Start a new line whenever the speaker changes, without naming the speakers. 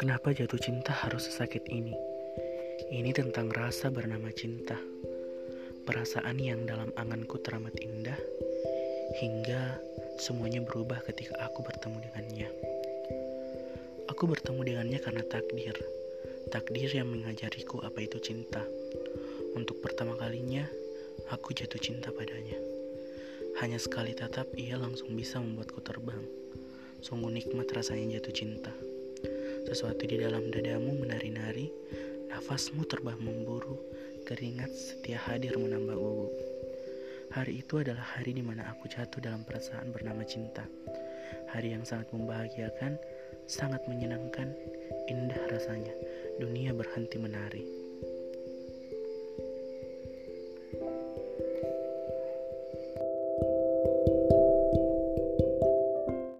Kenapa jatuh cinta harus sesakit ini? Ini tentang rasa bernama cinta. Perasaan yang dalam anganku teramat indah hingga semuanya berubah ketika aku bertemu dengannya. Aku bertemu dengannya karena takdir. Takdir yang mengajariku apa itu cinta. Untuk pertama kalinya, aku jatuh cinta padanya. Hanya sekali tatap, ia langsung bisa membuatku terbang. Sungguh nikmat rasanya jatuh cinta. Sesuatu di dalam dadamu menari-nari, nafasmu terbang memburu, keringat setia hadir menambah gugup. Hari itu adalah hari di mana aku jatuh dalam perasaan bernama cinta. Hari yang sangat membahagiakan, sangat menyenangkan, indah rasanya. Dunia berhenti menari.